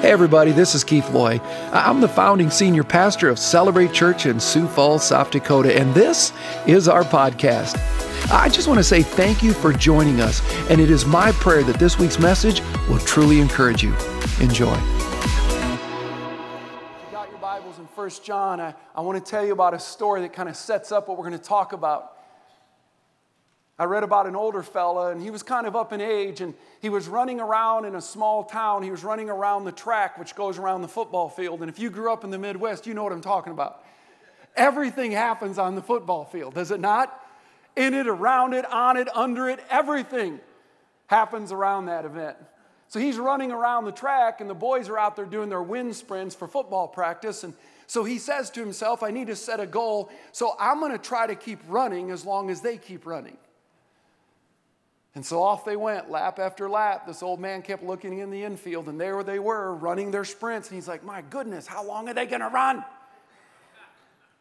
Hey, everybody, this is Keith Loy. I'm the founding senior pastor of Celebrate Church in Sioux Falls, South Dakota, and this is our podcast. I just want to say thank you for joining us, and it is my prayer that this week's message will truly encourage you. Enjoy. If you got your Bibles in 1 John, I, I want to tell you about a story that kind of sets up what we're going to talk about. I read about an older fella, and he was kind of up in age, and he was running around in a small town. He was running around the track, which goes around the football field. And if you grew up in the Midwest, you know what I'm talking about. Everything happens on the football field, does it not? In it, around it, on it, under it, everything happens around that event. So he's running around the track, and the boys are out there doing their wind sprints for football practice. And so he says to himself, I need to set a goal, so I'm going to try to keep running as long as they keep running. And so off they went, lap after lap. This old man kept looking in the infield, and there they were running their sprints. And he's like, My goodness, how long are they going to run?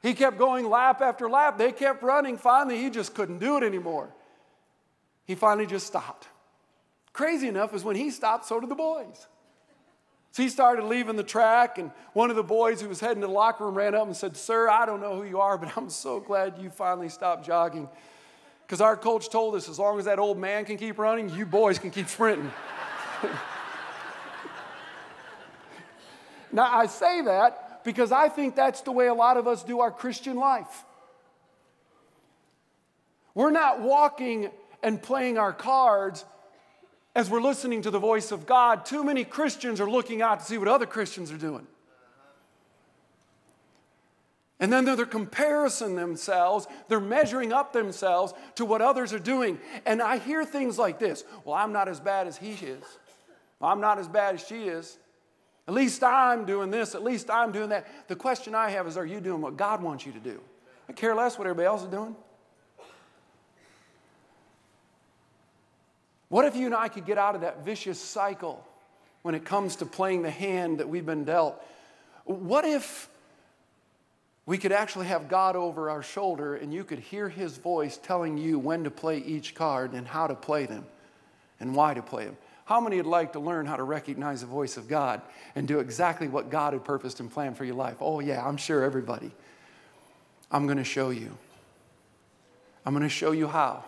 He kept going lap after lap. They kept running. Finally, he just couldn't do it anymore. He finally just stopped. Crazy enough is when he stopped, so did the boys. So he started leaving the track, and one of the boys who was heading to the locker room ran up and said, Sir, I don't know who you are, but I'm so glad you finally stopped jogging. Because our coach told us as long as that old man can keep running, you boys can keep sprinting. now, I say that because I think that's the way a lot of us do our Christian life. We're not walking and playing our cards as we're listening to the voice of God. Too many Christians are looking out to see what other Christians are doing. And then they're comparing themselves, they're measuring up themselves to what others are doing. And I hear things like this Well, I'm not as bad as he is. Well, I'm not as bad as she is. At least I'm doing this. At least I'm doing that. The question I have is Are you doing what God wants you to do? I care less what everybody else is doing. What if you and I could get out of that vicious cycle when it comes to playing the hand that we've been dealt? What if we could actually have God over our shoulder and you could hear his voice telling you when to play each card and how to play them and why to play them. How many would like to learn how to recognize the voice of God and do exactly what God had purposed and planned for your life? Oh, yeah, I'm sure everybody. I'm going to show you. I'm going to show you how.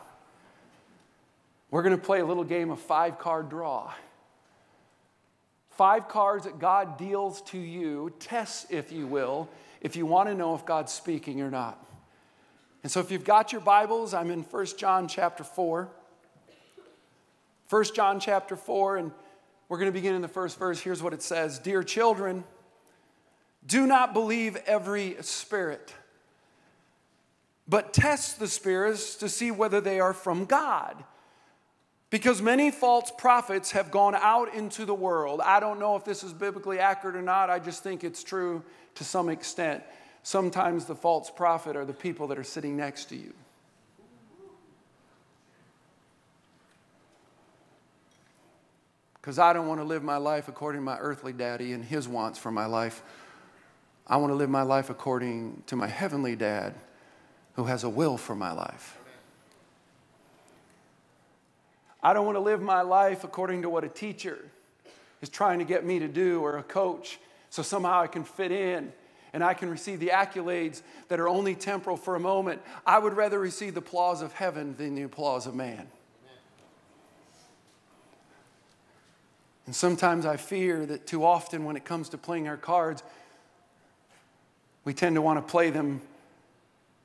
We're going to play a little game of five card draw. Five cards that God deals to you, tests, if you will, if you want to know if God's speaking or not. And so if you've got your Bibles, I'm in 1 John chapter 4. 1 John chapter 4, and we're going to begin in the first verse. Here's what it says Dear children, do not believe every spirit, but test the spirits to see whether they are from God. Because many false prophets have gone out into the world. I don't know if this is biblically accurate or not. I just think it's true to some extent. Sometimes the false prophet are the people that are sitting next to you. Because I don't want to live my life according to my earthly daddy and his wants for my life. I want to live my life according to my heavenly dad who has a will for my life. I don't want to live my life according to what a teacher is trying to get me to do or a coach so somehow I can fit in and I can receive the accolades that are only temporal for a moment. I would rather receive the applause of heaven than the applause of man. And sometimes I fear that too often when it comes to playing our cards, we tend to want to play them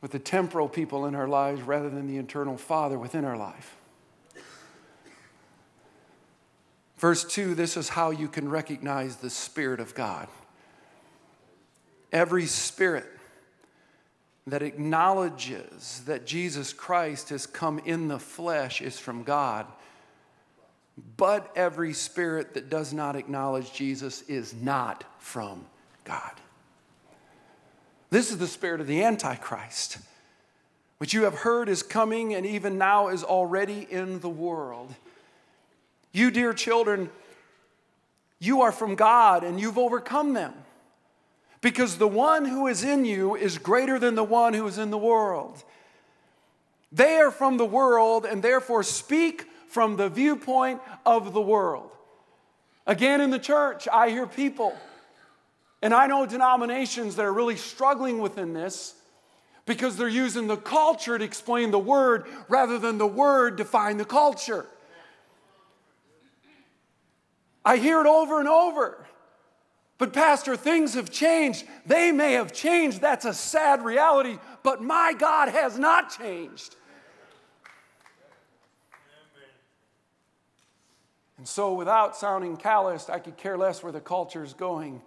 with the temporal people in our lives rather than the eternal Father within our life. Verse 2 this is how you can recognize the Spirit of God. Every spirit that acknowledges that Jesus Christ has come in the flesh is from God. But every spirit that does not acknowledge Jesus is not from God. This is the spirit of the Antichrist, which you have heard is coming and even now is already in the world. You, dear children, you are from God and you've overcome them. Because the one who is in you is greater than the one who is in the world. They are from the world and therefore speak from the viewpoint of the world. Again, in the church, I hear people, and I know denominations that are really struggling within this because they're using the culture to explain the word rather than the word define the culture. I hear it over and over. But, Pastor, things have changed. They may have changed. That's a sad reality. But my God has not changed. And so, without sounding calloused, I could care less where the culture is going,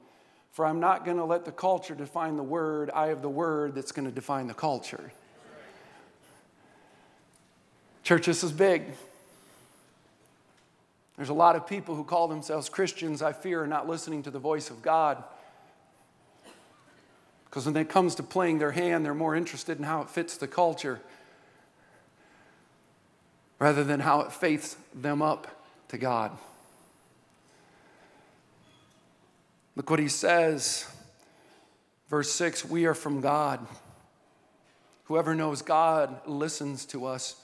for I'm not going to let the culture define the word. I have the word that's going to define the culture. Church, this is big. There's a lot of people who call themselves Christians, I fear, are not listening to the voice of God. Because when it comes to playing their hand, they're more interested in how it fits the culture rather than how it faiths them up to God. Look what he says. Verse 6 We are from God. Whoever knows God listens to us.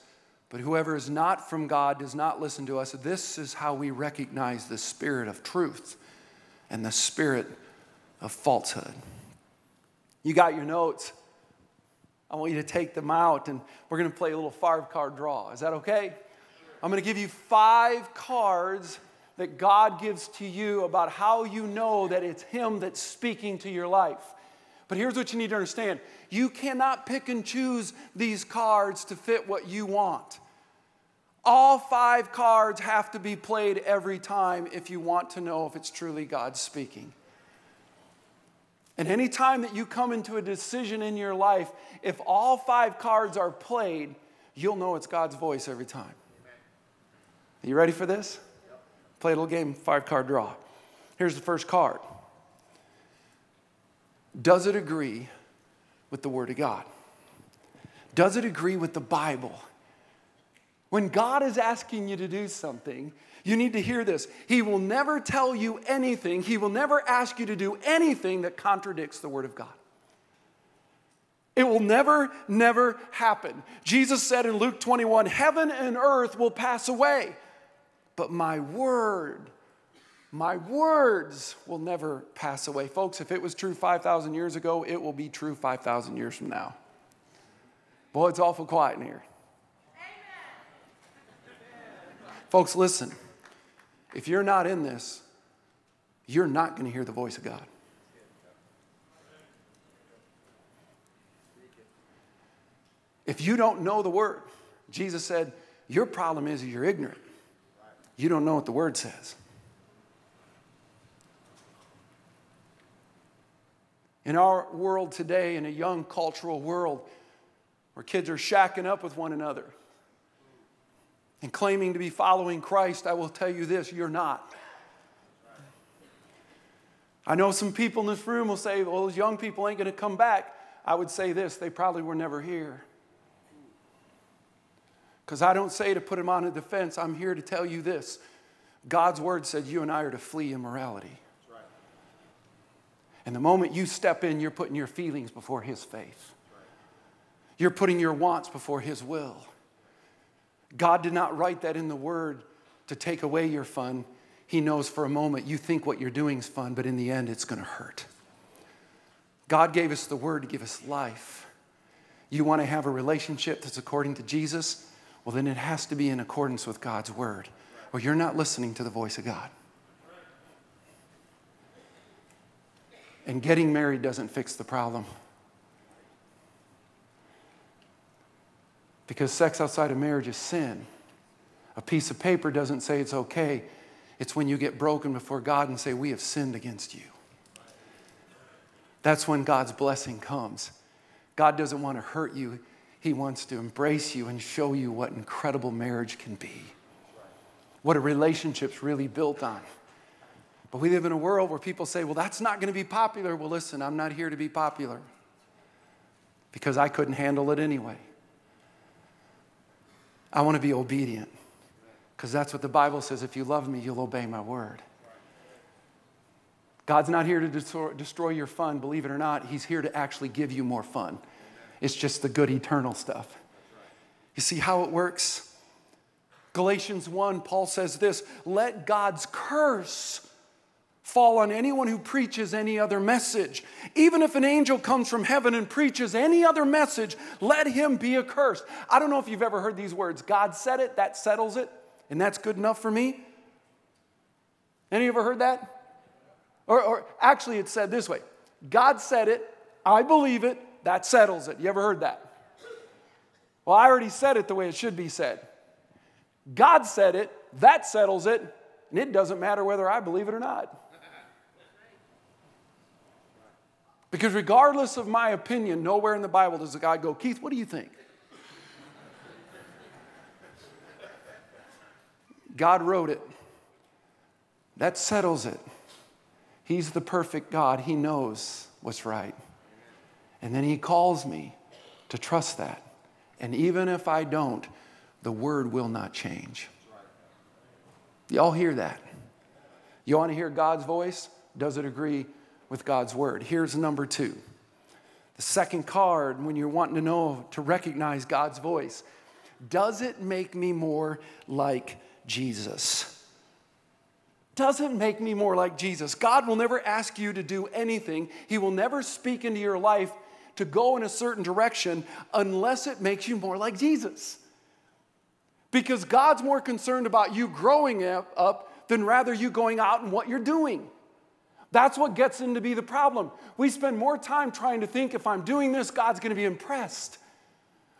But whoever is not from God does not listen to us. This is how we recognize the spirit of truth and the spirit of falsehood. You got your notes. I want you to take them out and we're going to play a little five card draw. Is that okay? I'm going to give you five cards that God gives to you about how you know that it's Him that's speaking to your life. But here's what you need to understand you cannot pick and choose these cards to fit what you want. All five cards have to be played every time if you want to know if it's truly God speaking. And any time that you come into a decision in your life, if all five cards are played, you'll know it's God's voice every time. Are you ready for this? Play a little game, five card draw. Here's the first card Does it agree with the Word of God? Does it agree with the Bible? When God is asking you to do something, you need to hear this. He will never tell you anything, He will never ask you to do anything that contradicts the Word of God. It will never, never happen. Jesus said in Luke 21 Heaven and earth will pass away, but my word, my words will never pass away. Folks, if it was true 5,000 years ago, it will be true 5,000 years from now. Boy, it's awful quiet in here. Folks, listen. If you're not in this, you're not going to hear the voice of God. If you don't know the word, Jesus said, your problem is you're ignorant. You don't know what the word says. In our world today, in a young cultural world where kids are shacking up with one another, and claiming to be following Christ, I will tell you this you're not. I know some people in this room will say, well, those young people ain't going to come back. I would say this they probably were never here. Because I don't say to put them on a defense, I'm here to tell you this. God's word said you and I are to flee immorality. And the moment you step in, you're putting your feelings before His faith. You're putting your wants before His will. God did not write that in the Word to take away your fun. He knows for a moment you think what you're doing is fun, but in the end, it's going to hurt. God gave us the Word to give us life. You want to have a relationship that's according to Jesus? Well, then it has to be in accordance with God's Word, or you're not listening to the voice of God. And getting married doesn't fix the problem. Because sex outside of marriage is sin. A piece of paper doesn't say it's okay. It's when you get broken before God and say, We have sinned against you. That's when God's blessing comes. God doesn't want to hurt you, He wants to embrace you and show you what incredible marriage can be, what a relationship's really built on. But we live in a world where people say, Well, that's not going to be popular. Well, listen, I'm not here to be popular because I couldn't handle it anyway. I want to be obedient because that's what the Bible says. If you love me, you'll obey my word. God's not here to destroy your fun, believe it or not. He's here to actually give you more fun. It's just the good eternal stuff. You see how it works? Galatians 1, Paul says this let God's curse fall on anyone who preaches any other message. Even if an angel comes from heaven and preaches any other message, let him be accursed. I don't know if you've ever heard these words God said it, that settles it, and that's good enough for me. Any ever heard that? Or, or actually, it's said this way God said it, I believe it, that settles it. You ever heard that? Well, I already said it the way it should be said. God said it, that settles it, and it doesn't matter whether I believe it or not. Because regardless of my opinion, nowhere in the Bible does God go, Keith, what do you think? God wrote it. That settles it. He's the perfect God. He knows what's right. And then He calls me to trust that. And even if I don't, the word will not change. Y'all hear that? You want to hear God's voice? Does it agree with God's word? Here's number two. The second card, when you're wanting to know to recognize God's voice, does it make me more like Jesus? Does it make me more like Jesus? God will never ask you to do anything, He will never speak into your life to go in a certain direction unless it makes you more like Jesus. Because God's more concerned about you growing up than rather you going out and what you're doing. That's what gets into be the problem. We spend more time trying to think if I'm doing this, God's going to be impressed.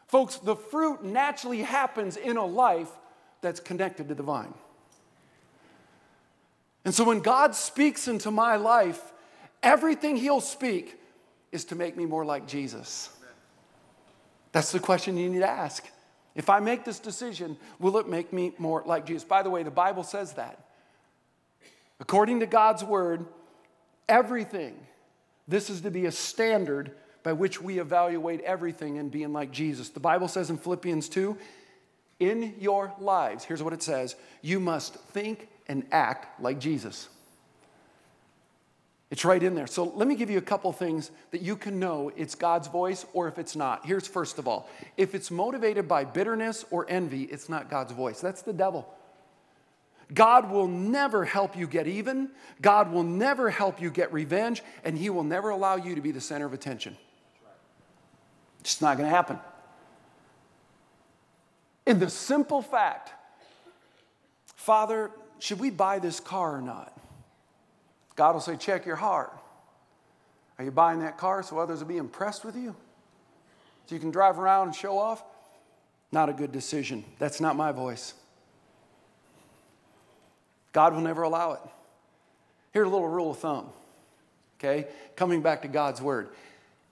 Folks, the fruit naturally happens in a life that's connected to the vine. And so when God speaks into my life, everything He'll speak is to make me more like Jesus. That's the question you need to ask. If I make this decision, will it make me more like Jesus? By the way, the Bible says that. According to God's word, everything, this is to be a standard by which we evaluate everything in being like Jesus. The Bible says in Philippians 2 in your lives, here's what it says you must think and act like Jesus. It's right in there. So let me give you a couple things that you can know it's God's voice or if it's not. Here's first of all if it's motivated by bitterness or envy, it's not God's voice. That's the devil. God will never help you get even. God will never help you get revenge, and He will never allow you to be the center of attention. It's not going to happen. In the simple fact, Father, should we buy this car or not? God will say, check your heart. Are you buying that car so others will be impressed with you? So you can drive around and show off? Not a good decision. That's not my voice. God will never allow it. Here's a little rule of thumb, okay? Coming back to God's word.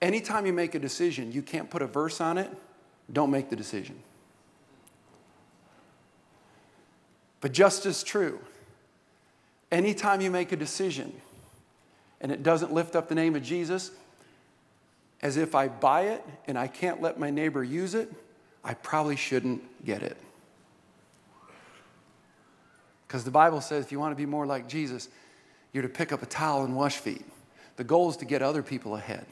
Anytime you make a decision, you can't put a verse on it, don't make the decision. But just as true, Anytime you make a decision and it doesn't lift up the name of Jesus, as if I buy it and I can't let my neighbor use it, I probably shouldn't get it. Because the Bible says if you want to be more like Jesus, you're to pick up a towel and wash feet. The goal is to get other people ahead.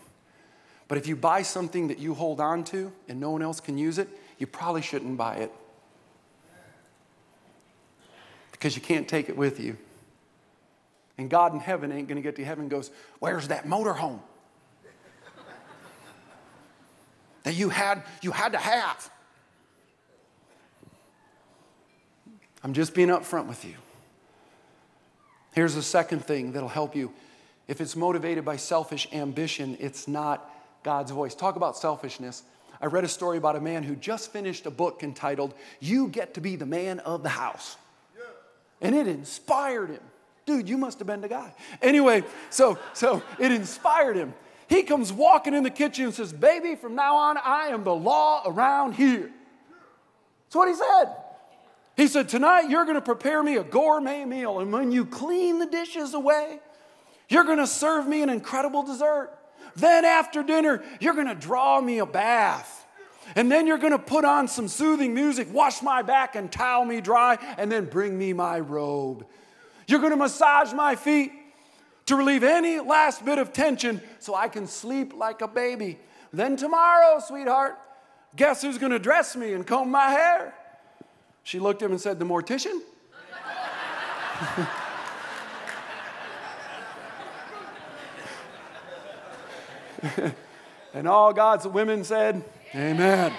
But if you buy something that you hold on to and no one else can use it, you probably shouldn't buy it. Because you can't take it with you. And God in heaven ain't going to get to heaven goes, Where's that motorhome that you had, you had to have? I'm just being upfront with you. Here's the second thing that'll help you. If it's motivated by selfish ambition, it's not God's voice. Talk about selfishness. I read a story about a man who just finished a book entitled, You Get to Be the Man of the House. And it inspired him. Dude, you must have been the guy. Anyway, so so it inspired him. He comes walking in the kitchen and says, Baby, from now on, I am the law around here. That's what he said. He said, Tonight you're going to prepare me a gourmet meal, and when you clean the dishes away, you're going to serve me an incredible dessert. Then after dinner, you're going to draw me a bath. And then you're going to put on some soothing music, wash my back and towel me dry, and then bring me my robe. You're going to massage my feet to relieve any last bit of tension so I can sleep like a baby. Then tomorrow, sweetheart, guess who's going to dress me and comb my hair? She looked at him and said, The mortician? and all God's women said, Amen.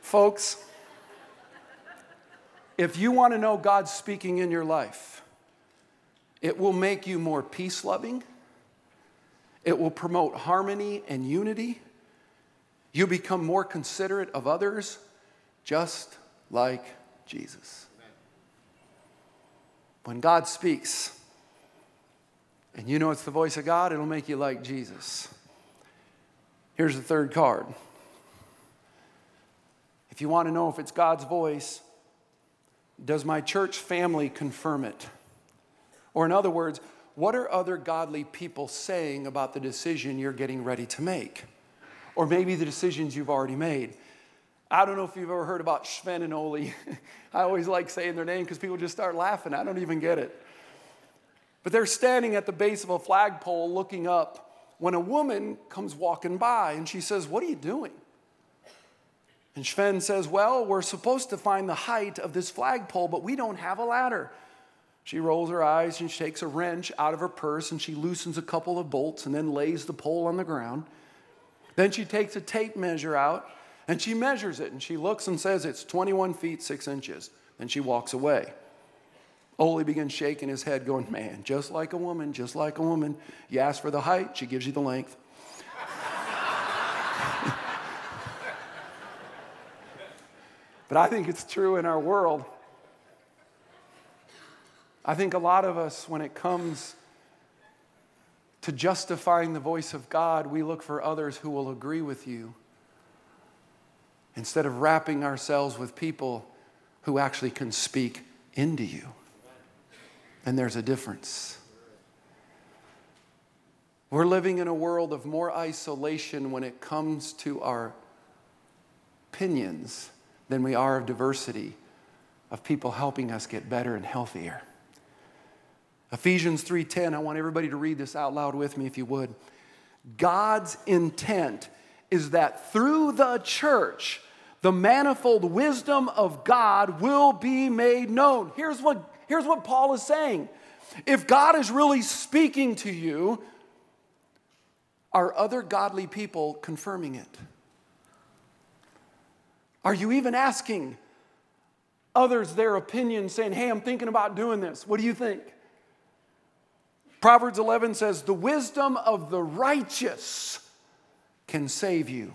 Folks, if you want to know God speaking in your life, it will make you more peace loving. It will promote harmony and unity. You become more considerate of others, just like Jesus. When God speaks, and you know it's the voice of God, it'll make you like Jesus. Here's the third card. If you want to know if it's God's voice, does my church family confirm it? Or, in other words, what are other godly people saying about the decision you're getting ready to make? Or maybe the decisions you've already made. I don't know if you've ever heard about Sven and Ole. I always like saying their name because people just start laughing. I don't even get it. But they're standing at the base of a flagpole looking up when a woman comes walking by and she says, What are you doing? And Sven says, Well, we're supposed to find the height of this flagpole, but we don't have a ladder. She rolls her eyes and she takes a wrench out of her purse and she loosens a couple of bolts and then lays the pole on the ground. Then she takes a tape measure out and she measures it and she looks and says it's 21 feet 6 inches. Then she walks away. Ole begins shaking his head, going, Man, just like a woman, just like a woman. You ask for the height, she gives you the length. but I think it's true in our world. I think a lot of us, when it comes to justifying the voice of God, we look for others who will agree with you instead of wrapping ourselves with people who actually can speak into you. And there's a difference. We're living in a world of more isolation when it comes to our opinions than we are of diversity, of people helping us get better and healthier. Ephesians 3:10, I want everybody to read this out loud with me if you would. God's intent is that through the church the manifold wisdom of God will be made known. Here's what, here's what Paul is saying. If God is really speaking to you, are other godly people confirming it? Are you even asking others their opinion, saying, Hey, I'm thinking about doing this. What do you think? Proverbs 11 says, The wisdom of the righteous can save you.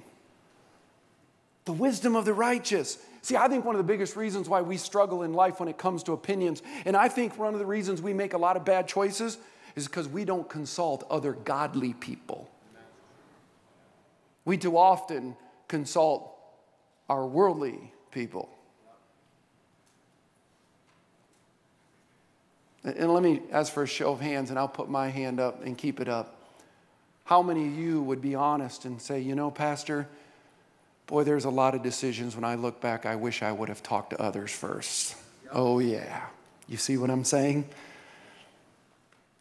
The wisdom of the righteous. See, I think one of the biggest reasons why we struggle in life when it comes to opinions, and I think one of the reasons we make a lot of bad choices is because we don't consult other godly people. We too often consult our worldly people. And let me ask for a show of hands, and I'll put my hand up and keep it up. How many of you would be honest and say, you know, Pastor, boy, there's a lot of decisions when I look back, I wish I would have talked to others first. Yep. Oh, yeah. You see what I'm saying?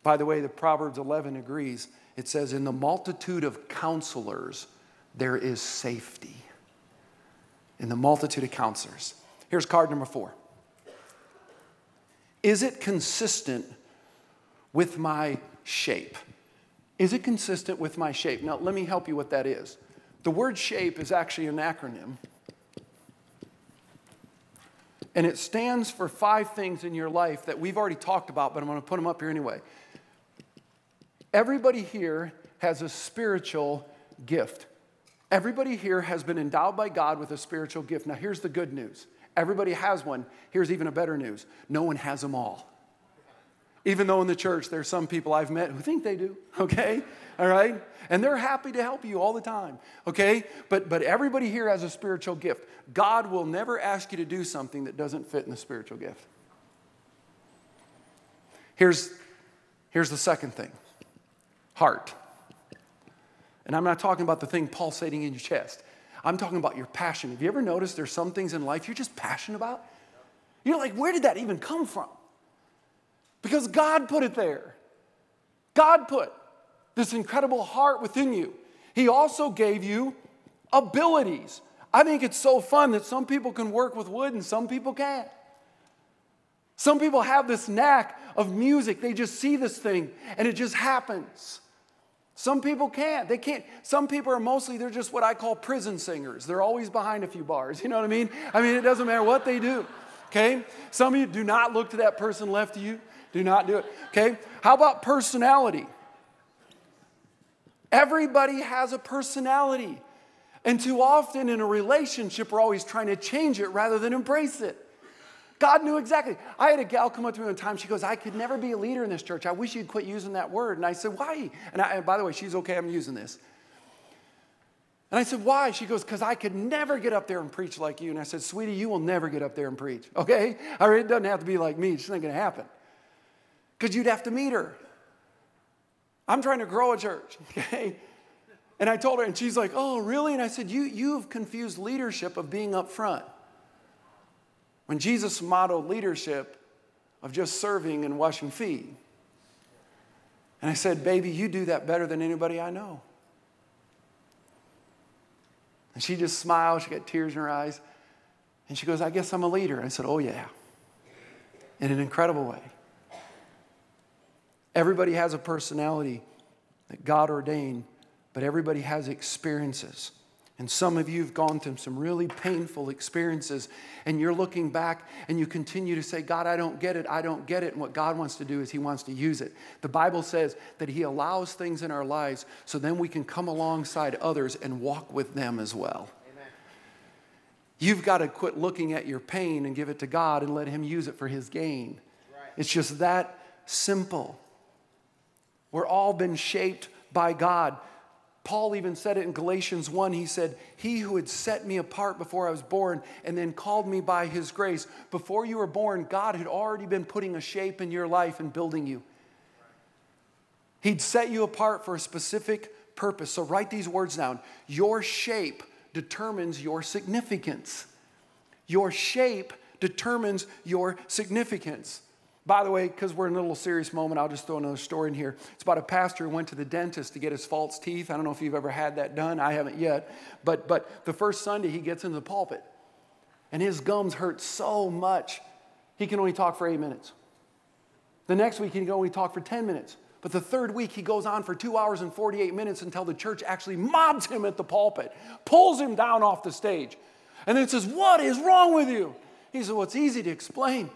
By the way, the Proverbs 11 agrees. It says, In the multitude of counselors, there is safety. In the multitude of counselors. Here's card number four is it consistent with my shape? Is it consistent with my shape? Now, let me help you what that is. The word shape is actually an acronym, and it stands for five things in your life that we've already talked about, but I'm going to put them up here anyway. Everybody here has a spiritual gift. Everybody here has been endowed by God with a spiritual gift. Now, here's the good news Everybody has one. Here's even a better news no one has them all. Even though in the church there's some people I've met who think they do, okay? All right? And they're happy to help you all the time, okay? But, but everybody here has a spiritual gift. God will never ask you to do something that doesn't fit in the spiritual gift. Here's, here's the second thing heart. And I'm not talking about the thing pulsating in your chest. I'm talking about your passion. Have you ever noticed there's some things in life you're just passionate about? You're like, where did that even come from? Because God put it there. God put this incredible heart within you. He also gave you abilities. I think it's so fun that some people can work with wood and some people can't. Some people have this knack of music. They just see this thing and it just happens. Some people can't. They can't. Some people are mostly, they're just what I call prison singers. They're always behind a few bars. You know what I mean? I mean, it doesn't matter what they do. Okay? Some of you do not look to that person left of you. Do not do it. Okay? How about personality? Everybody has a personality. And too often in a relationship, we're always trying to change it rather than embrace it. God knew exactly. I had a gal come up to me one time. She goes, I could never be a leader in this church. I wish you'd quit using that word. And I said, Why? And, I, and by the way, she's okay, I'm using this. And I said, Why? She goes, Because I could never get up there and preach like you. And I said, Sweetie, you will never get up there and preach, okay? I mean, it doesn't have to be like me, it's not gonna happen. Because you'd have to meet her. I'm trying to grow a church, okay? And I told her, and she's like, Oh, really? And I said, you, You've confused leadership of being up front. When Jesus modeled leadership of just serving and washing feet. And I said, Baby, you do that better than anybody I know. And she just smiled. She got tears in her eyes. And she goes, I guess I'm a leader. I said, Oh, yeah. In an incredible way. Everybody has a personality that God ordained, but everybody has experiences. And some of you have gone through some really painful experiences, and you're looking back and you continue to say, God, I don't get it, I don't get it. And what God wants to do is He wants to use it. The Bible says that He allows things in our lives so then we can come alongside others and walk with them as well. Amen. You've got to quit looking at your pain and give it to God and let Him use it for His gain. Right. It's just that simple. We're all been shaped by God. Paul even said it in Galatians 1. He said, He who had set me apart before I was born and then called me by his grace. Before you were born, God had already been putting a shape in your life and building you. He'd set you apart for a specific purpose. So write these words down. Your shape determines your significance. Your shape determines your significance. By the way, because we're in a little serious moment, I'll just throw another story in here. It's about a pastor who went to the dentist to get his false teeth. I don't know if you've ever had that done. I haven't yet. But, but the first Sunday, he gets into the pulpit, and his gums hurt so much, he can only talk for eight minutes. The next week, he can only talk for 10 minutes. But the third week, he goes on for two hours and 48 minutes until the church actually mobs him at the pulpit, pulls him down off the stage, and then says, What is wrong with you? He said, Well, it's easy to explain.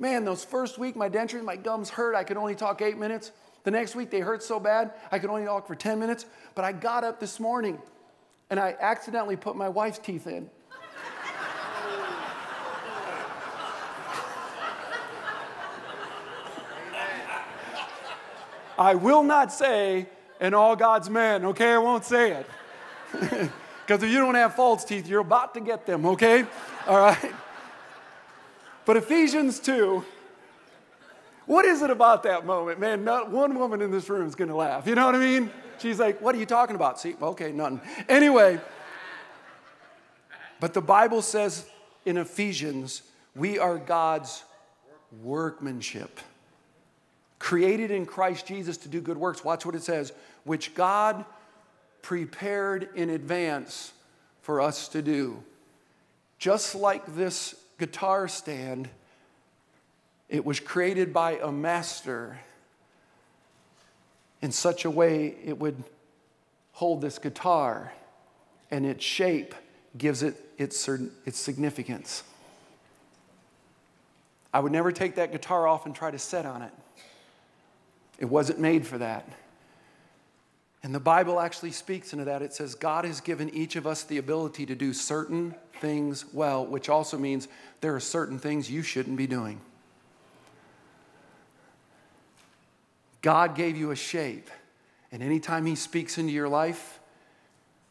Man, those first week, my dentures, my gums hurt. I could only talk eight minutes. The next week, they hurt so bad, I could only talk for 10 minutes. But I got up this morning and I accidentally put my wife's teeth in. I will not say, and all God's men, okay? I won't say it. Because if you don't have false teeth, you're about to get them, okay? All right? But Ephesians 2, what is it about that moment? Man, not one woman in this room is going to laugh. You know what I mean? She's like, What are you talking about? See, okay, nothing. Anyway, but the Bible says in Ephesians, we are God's workmanship, created in Christ Jesus to do good works. Watch what it says, which God prepared in advance for us to do. Just like this guitar stand, it was created by a master in such a way it would hold this guitar, and its shape gives it its, its significance. I would never take that guitar off and try to set on it. It wasn't made for that. And the Bible actually speaks into that. It says, God has given each of us the ability to do certain things well, which also means there are certain things you shouldn't be doing. God gave you a shape, and anytime He speaks into your life,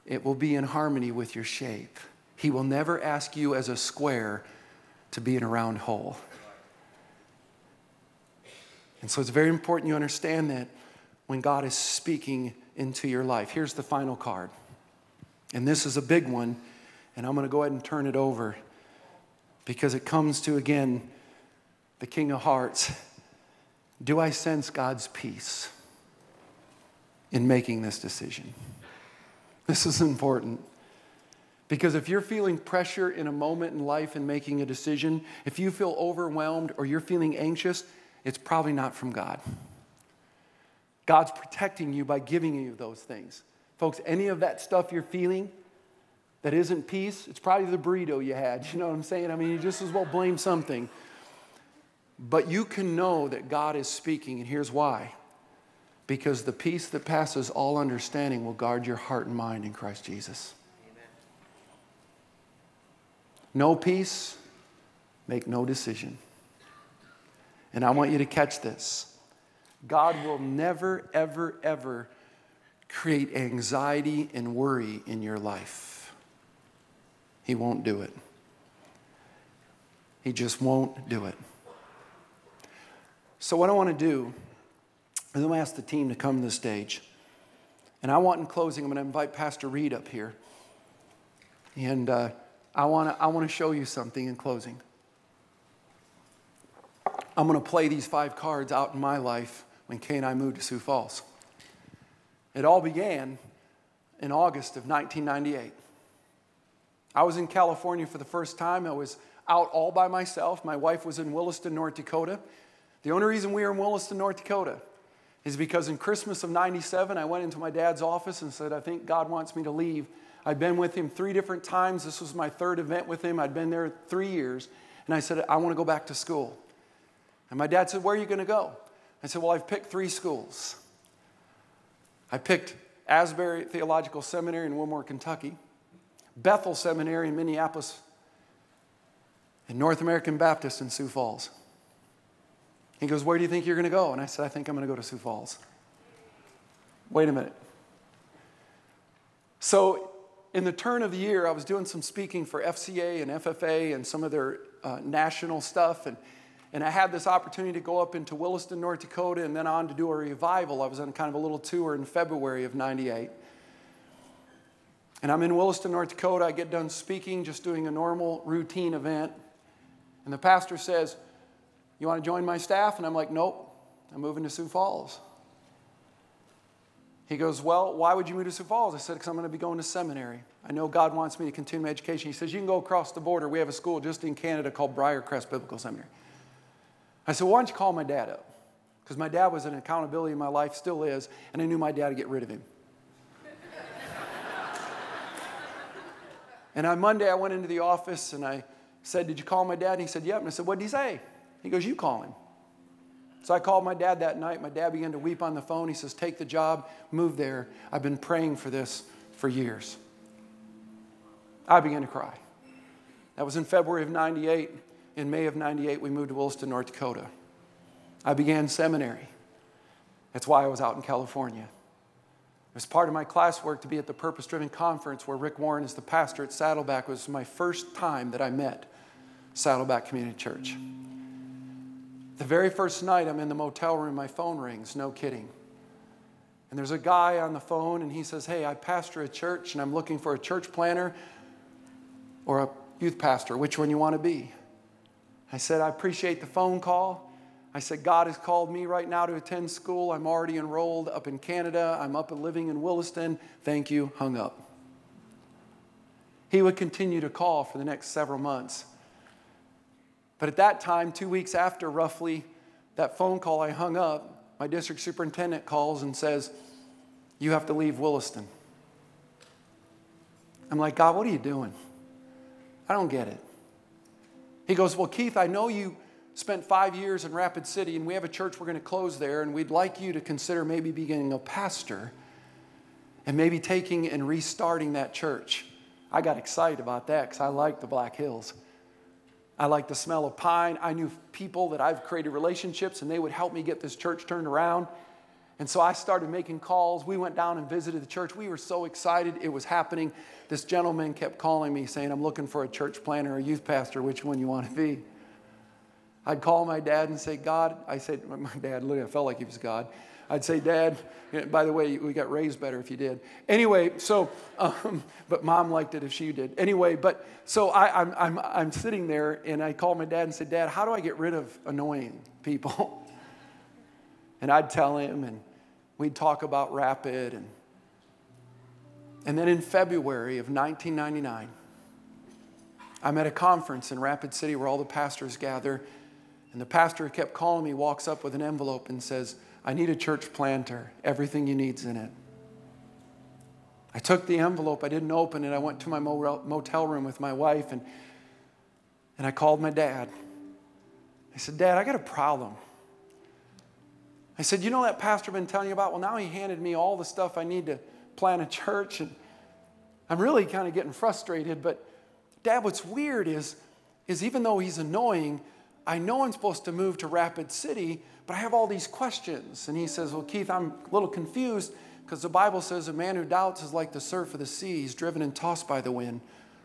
it will be in harmony with your shape. He will never ask you as a square to be in a round hole. And so it's very important you understand that when God is speaking into your life. Here's the final card. And this is a big one, and I'm going to go ahead and turn it over because it comes to, again, the King of Hearts. Do I sense God's peace in making this decision? This is important Because if you're feeling pressure in a moment in life and making a decision, if you feel overwhelmed or you're feeling anxious, it's probably not from God. God's protecting you by giving you those things. Folks, any of that stuff you're feeling that isn't peace, it's probably the burrito you had. You know what I'm saying? I mean, you just as well blame something. But you can know that God is speaking, and here's why. Because the peace that passes all understanding will guard your heart and mind in Christ Jesus. No peace, make no decision. And I want you to catch this. God will never, ever, ever create anxiety and worry in your life. He won't do it. He just won't do it. So, what I want to do is I'm going to ask the team to come to the stage. And I want, in closing, I'm going to invite Pastor Reed up here. And uh, I want to I want to show you something in closing. I'm going to play these five cards out in my life when Kay and I moved to Sioux Falls. It all began in August of 1998. I was in California for the first time. I was out all by myself. My wife was in Williston, North Dakota. The only reason we were in Williston, North Dakota is because in Christmas of 97, I went into my dad's office and said, I think God wants me to leave I'd been with him three different times. This was my third event with him. I'd been there three years. And I said, I want to go back to school. And my dad said, Where are you going to go? I said, Well, I've picked three schools. I picked Asbury Theological Seminary in Wilmore, Kentucky, Bethel Seminary in Minneapolis, and North American Baptist in Sioux Falls. He goes, Where do you think you're going to go? And I said, I think I'm going to go to Sioux Falls. Wait a minute. So in the turn of the year, I was doing some speaking for FCA and FFA and some of their uh, national stuff. And, and I had this opportunity to go up into Williston, North Dakota, and then on to do a revival. I was on kind of a little tour in February of 98. And I'm in Williston, North Dakota. I get done speaking, just doing a normal routine event. And the pastor says, You want to join my staff? And I'm like, Nope, I'm moving to Sioux Falls. He goes, Well, why would you move to Sioux Falls? I said, Because I'm going to be going to seminary. I know God wants me to continue my education. He says, You can go across the border. We have a school just in Canada called Briercrest Biblical Seminary. I said, Why don't you call my dad up? Because my dad was an accountability in my life, still is, and I knew my dad to get rid of him. And on Monday, I went into the office and I said, Did you call my dad? And he said, Yep. And I said, What did he say? He goes, You call him. So I called my dad that night. My dad began to weep on the phone. He says, Take the job, move there. I've been praying for this for years. I began to cry. That was in February of 98. In May of 98, we moved to Williston, North Dakota. I began seminary. That's why I was out in California. Was part of my classwork to be at the Purpose Driven Conference where Rick Warren is the pastor at Saddleback. It was my first time that I met Saddleback Community Church. The very first night I'm in the motel room, my phone rings, no kidding. And there's a guy on the phone, and he says, Hey, I pastor a church, and I'm looking for a church planter or a youth pastor. Which one you want to be? I said, I appreciate the phone call. I said, God has called me right now to attend school. I'm already enrolled up in Canada. I'm up and living in Williston. Thank you. Hung up. He would continue to call for the next several months. But at that time, two weeks after roughly that phone call, I hung up. My district superintendent calls and says, You have to leave Williston. I'm like, God, what are you doing? I don't get it. He goes, Well, Keith, I know you spent five years in Rapid City, and we have a church we're going to close there, and we'd like you to consider maybe being a pastor and maybe taking and restarting that church. I got excited about that because I like the Black Hills. I like the smell of pine. I knew people that I've created relationships, and they would help me get this church turned around. And so I started making calls. We went down and visited the church. We were so excited it was happening. This gentleman kept calling me saying, I'm looking for a church planter, a youth pastor, which one you want to be? I'd call my dad and say, God, I said, my dad, literally, I felt like he was God. I'd say, Dad, by the way, we got raised better if you did. Anyway, so, um, but mom liked it if she did. Anyway, but so I, I'm, I'm, I'm sitting there and I called my dad and said, Dad, how do I get rid of annoying people? and I'd tell him, and we'd talk about Rapid. And, and then in February of 1999, I'm at a conference in Rapid City where all the pastors gather, and the pastor who kept calling me walks up with an envelope and says, I need a church planter. Everything you need's in it. I took the envelope, I didn't open it. I went to my motel room with my wife and, and I called my dad. I said, Dad, I got a problem. I said, You know that pastor been telling you about? Well, now he handed me all the stuff I need to plant a church, and I'm really kind of getting frustrated. But, Dad, what's weird is, is even though he's annoying, I know I'm supposed to move to Rapid City, but I have all these questions. And he says, Well, Keith, I'm a little confused because the Bible says a man who doubts is like the surf of the sea, he's driven and tossed by the wind.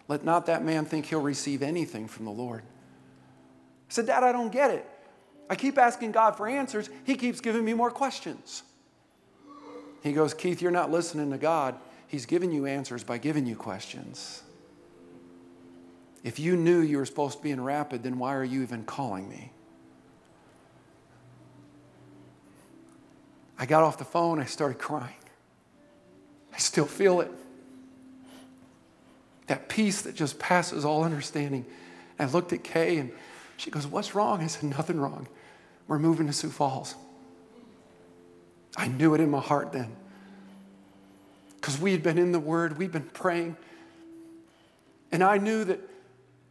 Let not that man think he'll receive anything from the Lord. I said, Dad, I don't get it. I keep asking God for answers. He keeps giving me more questions. He goes, Keith, you're not listening to God. He's giving you answers by giving you questions. If you knew you were supposed to be in Rapid, then why are you even calling me? I got off the phone, I started crying. I still feel it. That peace that just passes all understanding. I looked at Kay and she goes, What's wrong? I said, Nothing wrong. We're moving to Sioux Falls. I knew it in my heart then. Because we had been in the Word, we'd been praying. And I knew that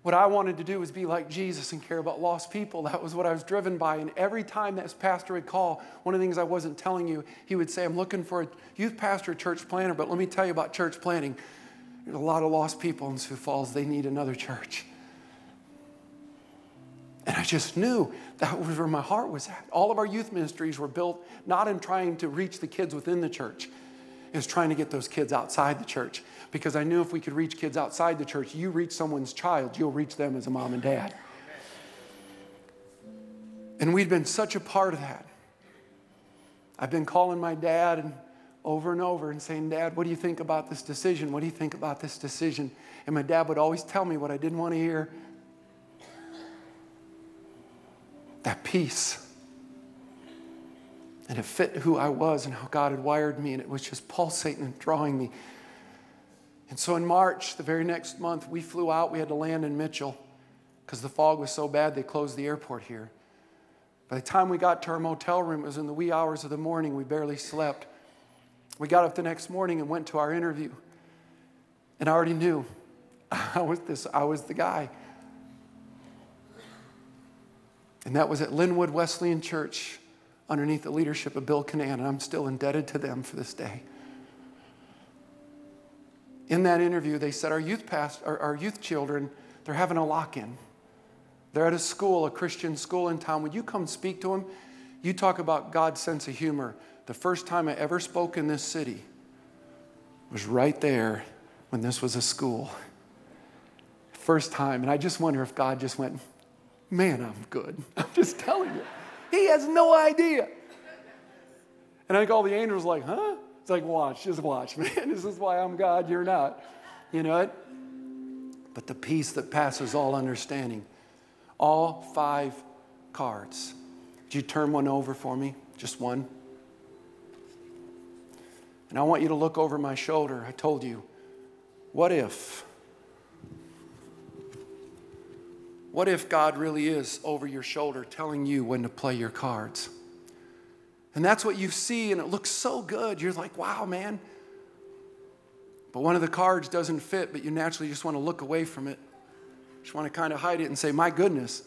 what I wanted to do was be like Jesus and care about lost people. That was what I was driven by. And every time that pastor would call, one of the things I wasn't telling you, he would say, I'm looking for a youth pastor, church planter, but let me tell you about church planting. There's a lot of lost people in Sioux Falls. They need another church. And I just knew that was where my heart was at. All of our youth ministries were built not in trying to reach the kids within the church, it was trying to get those kids outside the church because I knew if we could reach kids outside the church, you reach someone's child, you'll reach them as a mom and dad. And we'd been such a part of that. I've been calling my dad and over and over and saying, Dad, what do you think about this decision? What do you think about this decision? And my dad would always tell me what I didn't want to hear. That peace. And it fit who I was and how God had wired me, and it was just pulsating and drawing me. And so in March, the very next month, we flew out. We had to land in Mitchell because the fog was so bad they closed the airport here. By the time we got to our motel room, it was in the wee hours of the morning. We barely slept. We got up the next morning and went to our interview. And I already knew I was, this, I was the guy. And that was at Linwood Wesleyan Church underneath the leadership of Bill Canan. And I'm still indebted to them for this day in that interview, they said our youth, past, our, our youth children, they're having a lock in. They're at a school, a Christian school in town. Would you come speak to them? You talk about God's sense of humor. The first time I ever spoke in this city was right there when this was a school. First time. And I just wonder if God just went, man, I'm good. I'm just telling you. He has no idea. And I think all the angels like, huh? It's like, watch, just watch, man. This is why I'm God, you're not. You know it? But the peace that passes all understanding. All five cards. Would you turn one over for me? Just one. And I want you to look over my shoulder. I told you, what if? What if God really is over your shoulder telling you when to play your cards? And that's what you see, and it looks so good. You're like, wow, man. But one of the cards doesn't fit, but you naturally just want to look away from it. Just want to kind of hide it and say, my goodness,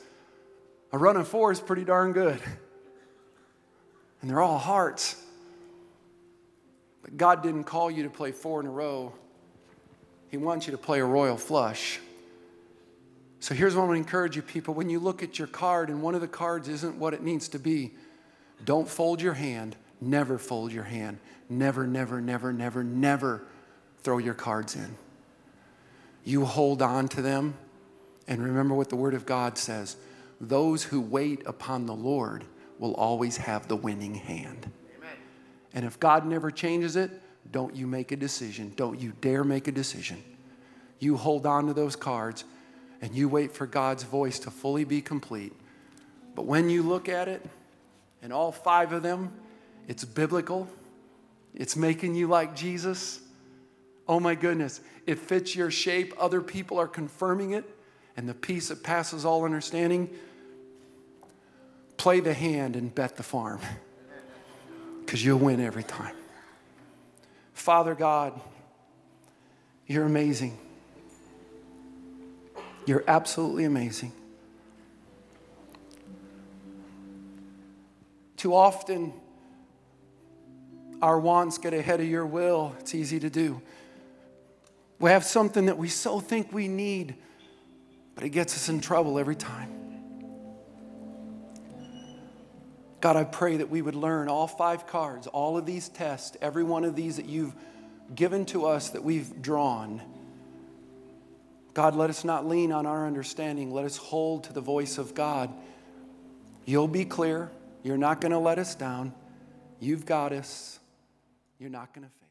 a run of four is pretty darn good. And they're all hearts. But God didn't call you to play four in a row, He wants you to play a royal flush. So here's what I want to encourage you people when you look at your card and one of the cards isn't what it needs to be, don't fold your hand. Never fold your hand. Never, never, never, never, never throw your cards in. You hold on to them and remember what the Word of God says those who wait upon the Lord will always have the winning hand. Amen. And if God never changes it, don't you make a decision. Don't you dare make a decision. You hold on to those cards and you wait for God's voice to fully be complete. But when you look at it, and all five of them, it's biblical. It's making you like Jesus. Oh my goodness, it fits your shape. Other people are confirming it. and the peace that passes all understanding, play the hand and bet the farm because you'll win every time. Father God, you're amazing. You're absolutely amazing. Too often, our wants get ahead of your will. It's easy to do. We have something that we so think we need, but it gets us in trouble every time. God, I pray that we would learn all five cards, all of these tests, every one of these that you've given to us that we've drawn. God, let us not lean on our understanding. Let us hold to the voice of God. You'll be clear. You're not going to let us down. You've got us. You're not going to fail.